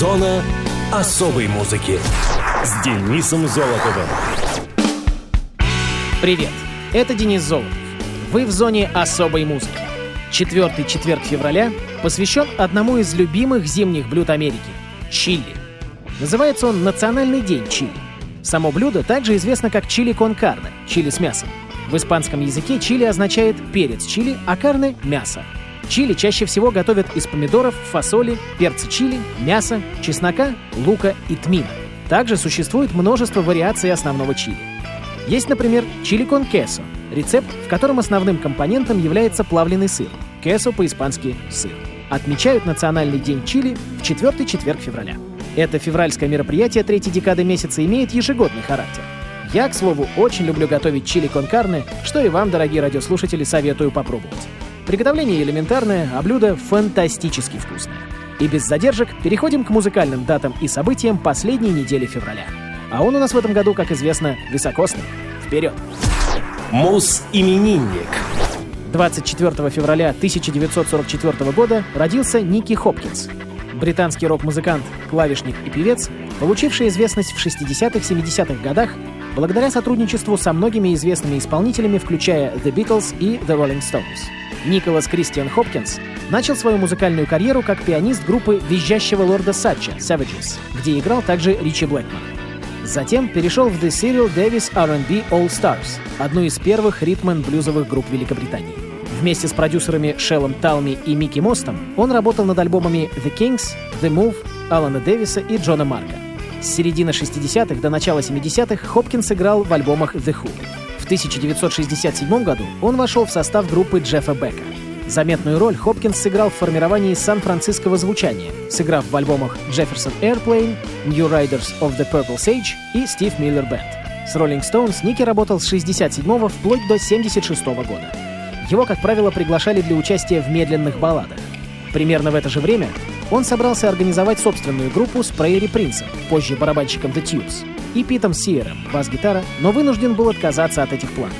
Зона особой музыки с Денисом Золотовым. Привет, это Денис Золотов. Вы в зоне особой музыки. Четвертый четверг февраля посвящен одному из любимых зимних блюд Америки — чили. Называется он «Национальный день чили». Само блюдо также известно как чили кон карне — чили с мясом. В испанском языке чили означает перец чили, а карне — мясо. Чили чаще всего готовят из помидоров, фасоли, перца чили, мяса, чеснока, лука и тмина. Также существует множество вариаций основного чили. Есть, например, чили кон кесо – рецепт, в котором основным компонентом является плавленый сыр. Кесо по-испански – сыр. Отмечают Национальный день чили в четвертый четверг февраля. Это февральское мероприятие третьей декады месяца имеет ежегодный характер. Я, к слову, очень люблю готовить чили кон карне, что и вам, дорогие радиослушатели, советую попробовать. Приготовление элементарное, а блюдо фантастически вкусное. И без задержек переходим к музыкальным датам и событиям последней недели февраля. А он у нас в этом году, как известно, високосный. Вперед! Мус-именинник. 24 февраля 1944 года родился Ники Хопкинс. Британский рок-музыкант, клавишник и певец, получивший известность в 60-70-х годах благодаря сотрудничеству со многими известными исполнителями, включая The Beatles и The Rolling Stones. Николас Кристиан Хопкинс начал свою музыкальную карьеру как пианист группы «Визжащего лорда Сатча» Savages, где играл также Ричи Блэкман. Затем перешел в The Serial Davis R&B All Stars, одну из первых ритм-блюзовых групп Великобритании. Вместе с продюсерами Шеллом Талми и Микки Мостом он работал над альбомами The Kings, The Move, Алана Дэвиса и Джона Марка. С середины 60-х до начала 70-х Хопкинс играл в альбомах The Who. В 1967 году он вошел в состав группы Джеффа Бека. Заметную роль Хопкинс сыграл в формировании сан-франциского звучания, сыграв в альбомах Jefferson Airplane, New Riders of the Purple Sage и Steve Miller Band. С Rolling Stones Ники работал с 67 вплоть до 76 года. Его, как правило, приглашали для участия в медленных балладах. Примерно в это же время он собрался организовать собственную группу с Прейри Принцем, позже барабанщиком The Tubes, и Питом Сиером, бас-гитара, но вынужден был отказаться от этих планов.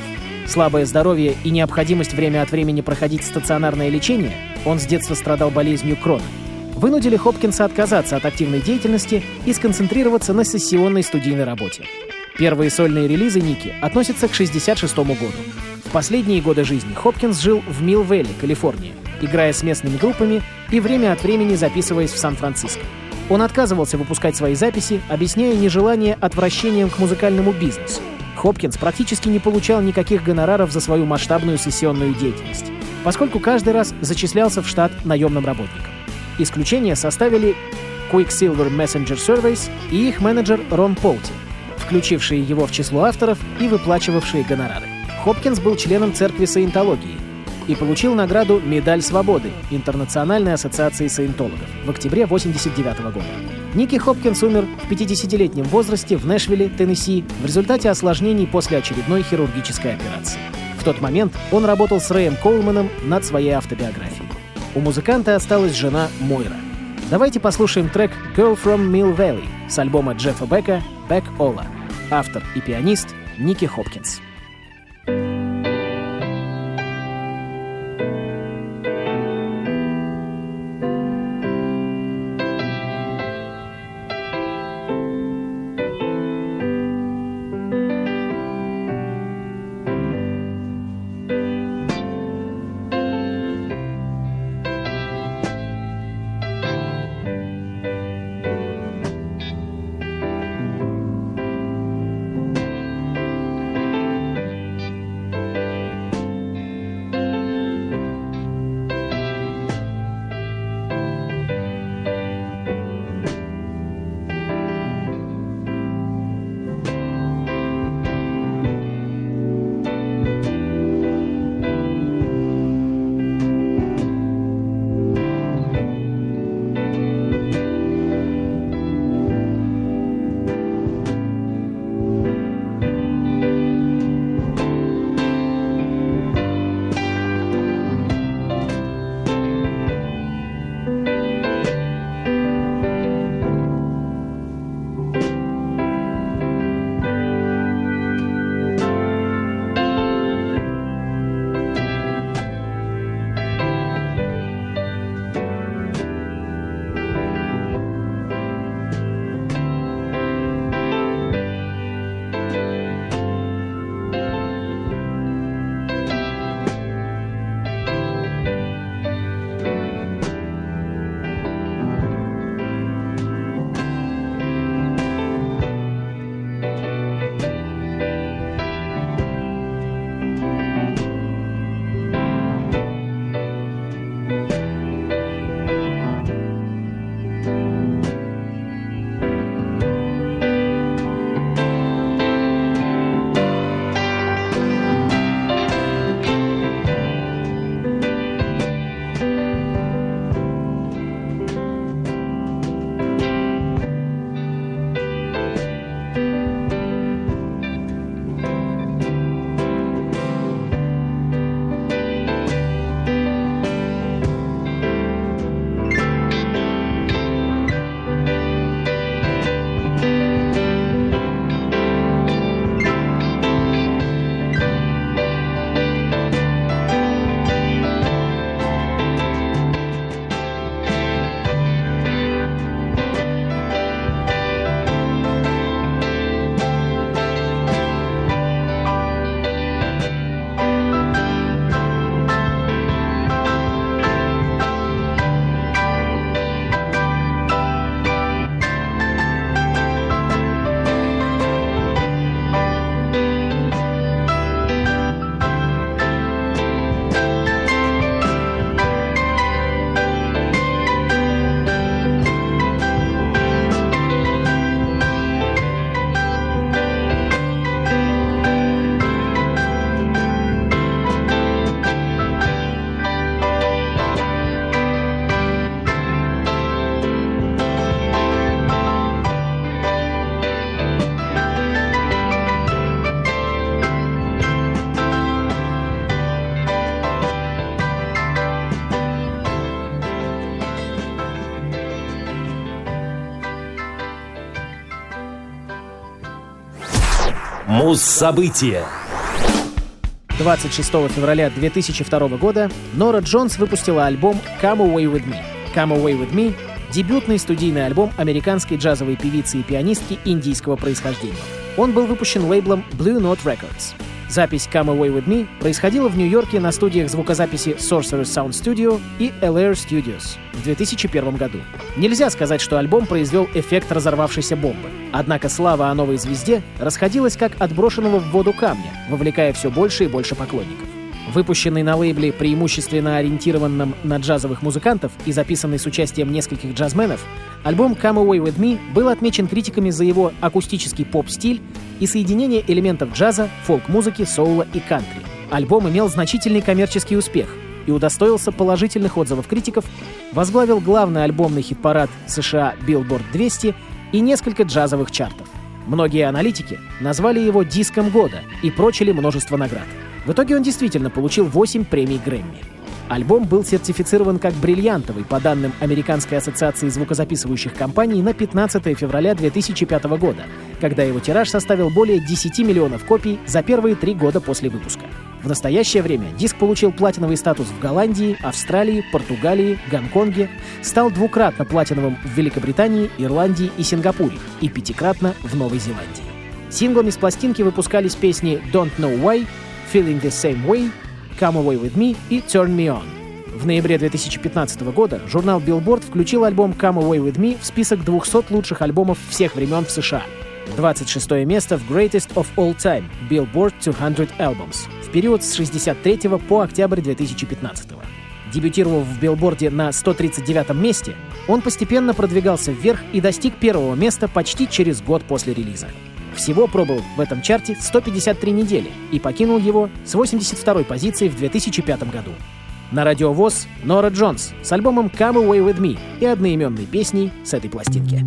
Слабое здоровье и необходимость время от времени проходить стационарное лечение, он с детства страдал болезнью Крона, вынудили Хопкинса отказаться от активной деятельности и сконцентрироваться на сессионной студийной работе. Первые сольные релизы Ники относятся к 1966 году. В последние годы жизни Хопкинс жил в Милл-Вэлли, Калифорния, играя с местными группами и время от времени записываясь в Сан-Франциско. Он отказывался выпускать свои записи, объясняя нежелание отвращением к музыкальному бизнесу. Хопкинс практически не получал никаких гонораров за свою масштабную сессионную деятельность, поскольку каждый раз зачислялся в штат наемным работником. Исключение составили Quicksilver Messenger Surveys и их менеджер Рон Полти, включившие его в число авторов и выплачивавшие гонорары. Хопкинс был членом церкви саентологии и получил награду «Медаль свободы» Интернациональной ассоциации саентологов в октябре 1989 года. Ники Хопкинс умер в 50-летнем возрасте в Нэшвилле, Теннесси, в результате осложнений после очередной хирургической операции. В тот момент он работал с Рэем Коулманом над своей автобиографией. У музыканта осталась жена Мойра. Давайте послушаем трек «Girl from Mill Valley» с альбома Джеффа Бека «Back Ola». Автор и пианист Ники Хопкинс. Муз-события 26 февраля 2002 года Нора Джонс выпустила альбом «Come Away With Me». «Come Away With Me» — дебютный студийный альбом американской джазовой певицы и пианистки индийского происхождения. Он был выпущен лейблом Blue Note Records. Запись «Come Away With Me» происходила в Нью-Йорке на студиях звукозаписи Sorcerer's Sound Studio и LR Studios в 2001 году. Нельзя сказать, что альбом произвел эффект разорвавшейся бомбы. Однако слава о новой звезде расходилась как отброшенного в воду камня, вовлекая все больше и больше поклонников. Выпущенный на лейбле, преимущественно ориентированном на джазовых музыкантов и записанный с участием нескольких джазменов, альбом «Come Away With Me» был отмечен критиками за его акустический поп-стиль и соединение элементов джаза, фолк-музыки, соула и кантри. Альбом имел значительный коммерческий успех и удостоился положительных отзывов критиков, возглавил главный альбомный хит-парад США Billboard 200 и несколько джазовых чартов. Многие аналитики назвали его диском года и прочили множество наград. В итоге он действительно получил 8 премий Грэмми. Альбом был сертифицирован как бриллиантовый по данным Американской ассоциации звукозаписывающих компаний на 15 февраля 2005 года, когда его тираж составил более 10 миллионов копий за первые три года после выпуска. В настоящее время диск получил платиновый статус в Голландии, Австралии, Португалии, Гонконге, стал двукратно платиновым в Великобритании, Ирландии и Сингапуре и пятикратно в Новой Зеландии. Синглами с пластинки выпускались песни «Don't Know Why», «Feeling the Same Way», «Come Away With Me» и «Turn Me On». В ноябре 2015 года журнал Billboard включил альбом «Come Away With Me» в список 200 лучших альбомов всех времен в США. 26 место в Greatest of All Time Billboard 200 Albums в период с 63 по октябрь 2015. Дебютировав в билборде на 139 месте, он постепенно продвигался вверх и достиг первого места почти через год после релиза. Всего пробыл в этом чарте 153 недели и покинул его с 82 позиции в 2005 году. На радиовоз Нора Джонс с альбомом «Come Away With Me» и одноименной песней с этой пластинки.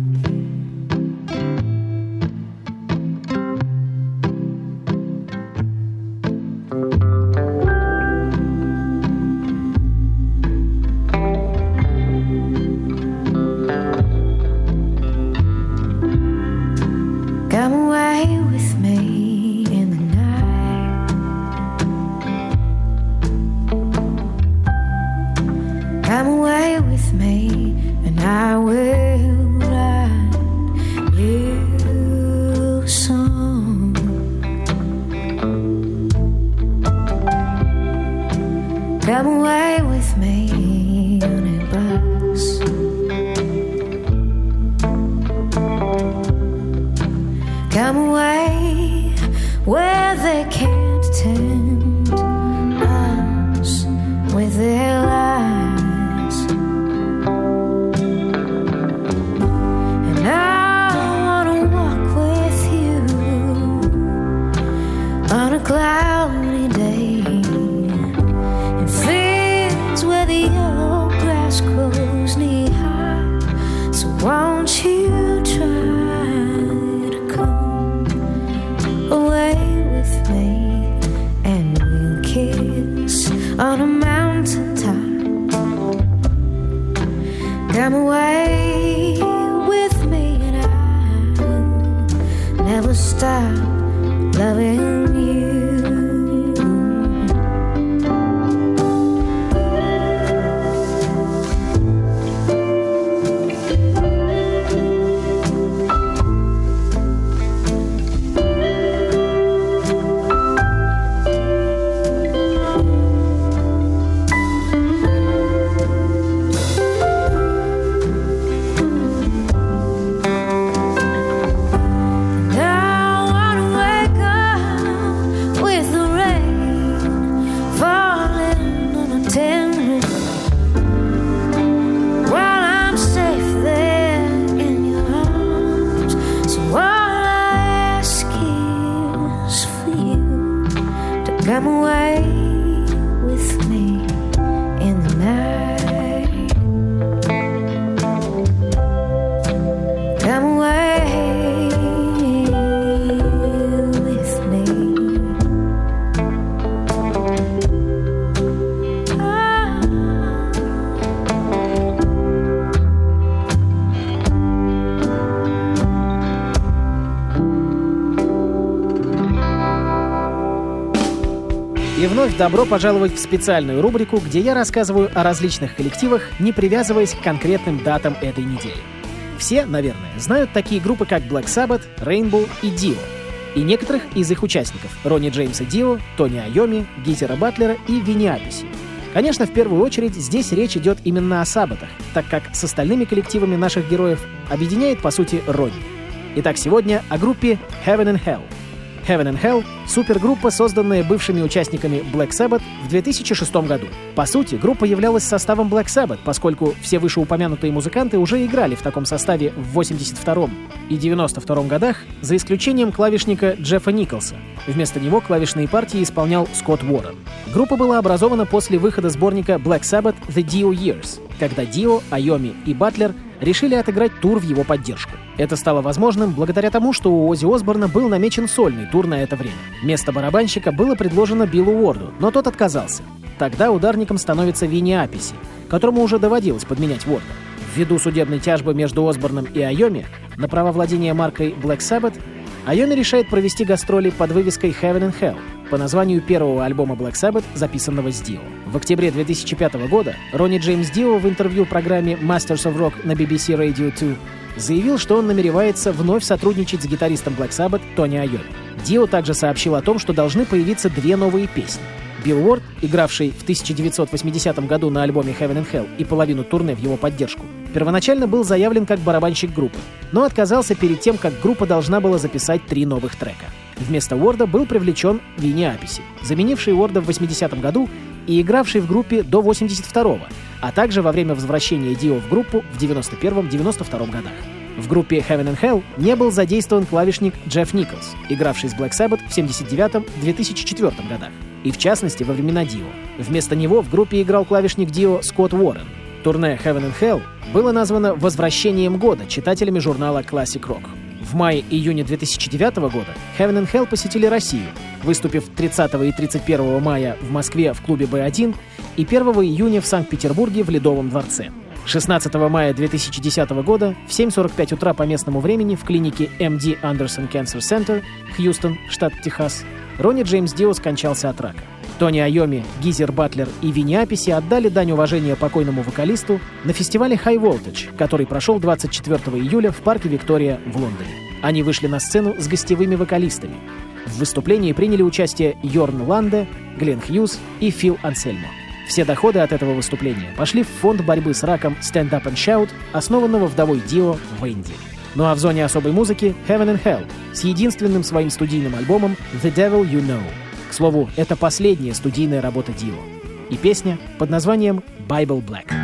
Come away where they can't tempt us with their away with me, and I never stop loving I'm away. И вновь добро пожаловать в специальную рубрику, где я рассказываю о различных коллективах, не привязываясь к конкретным датам этой недели. Все, наверное, знают такие группы, как Black Sabbath, Rainbow и Dio. И некоторых из их участников — Ронни Джеймса Дио, Тони Айоми, Гизера Батлера и Винни Аписи. Конечно, в первую очередь здесь речь идет именно о Саббатах, так как с остальными коллективами наших героев объединяет, по сути, Ронни. Итак, сегодня о группе Heaven and Hell — Heaven and Hell — супергруппа, созданная бывшими участниками Black Sabbath в 2006 году. По сути, группа являлась составом Black Sabbath, поскольку все вышеупомянутые музыканты уже играли в таком составе в 82 и 92 годах, за исключением клавишника Джеффа Николса. Вместо него клавишные партии исполнял Скотт Уоррен. Группа была образована после выхода сборника Black Sabbath The Dio Years, когда Дио, Айоми и Батлер решили отыграть тур в его поддержку. Это стало возможным благодаря тому, что у Ози Осборна был намечен сольный тур на это время. Место барабанщика было предложено Биллу Уорду, но тот отказался. Тогда ударником становится Винни Аписи, которому уже доводилось подменять Уорда. Ввиду судебной тяжбы между Осборном и Айоми на право владения маркой Black Sabbath, Айоми решает провести гастроли под вывеской Heaven and Hell по названию первого альбома Black Sabbath, записанного с Дио. В октябре 2005 года Ронни Джеймс Дио в интервью программе Masters of Rock на BBC Radio 2 заявил, что он намеревается вновь сотрудничать с гитаристом Black Sabbath Тони Айоми. Дио также сообщил о том, что должны появиться две новые песни. Билл Уорд, игравший в 1980 году на альбоме Heaven and Hell и половину турне в его поддержку, первоначально был заявлен как барабанщик группы, но отказался перед тем, как группа должна была записать три новых трека. Вместо Уорда был привлечен Винни Аписи, заменивший Уорда в 80 году и игравший в группе до 82-го, а также во время возвращения Дио в группу в 91-92 годах. В группе Heaven and Hell не был задействован клавишник Джефф Николс, игравший с Black Sabbath в 79-2004 годах, и в частности во времена Дио. Вместо него в группе играл клавишник Дио Скотт Уоррен. Турне Heaven and Hell было названо «Возвращением года» читателями журнала Classic Rock. В мае-июне 2009 года Heaven and Hell посетили Россию, выступив 30 и 31 мая в Москве в клубе B1 и 1 июня в Санкт-Петербурге в Ледовом дворце. 16 мая 2010 года в 7.45 утра по местному времени в клинике MD Anderson Cancer Center, Хьюстон, штат Техас, Ронни Джеймс Дио скончался от рака. Тони Айоми, Гизер Батлер и Винни Аписи отдали дань уважения покойному вокалисту на фестивале High Voltage, который прошел 24 июля в парке Виктория в Лондоне. Они вышли на сцену с гостевыми вокалистами. В выступлении приняли участие Йорн Ланде, Глен Хьюз и Фил Ансельмо. Все доходы от этого выступления пошли в фонд борьбы с раком Stand Up and Shout, основанного вдовой Дио в Индии. Ну а в зоне особой музыки Heaven and Hell с единственным своим студийным альбомом The Devil You Know. Слову, это последняя студийная работа Дио. И песня под названием Bible Black.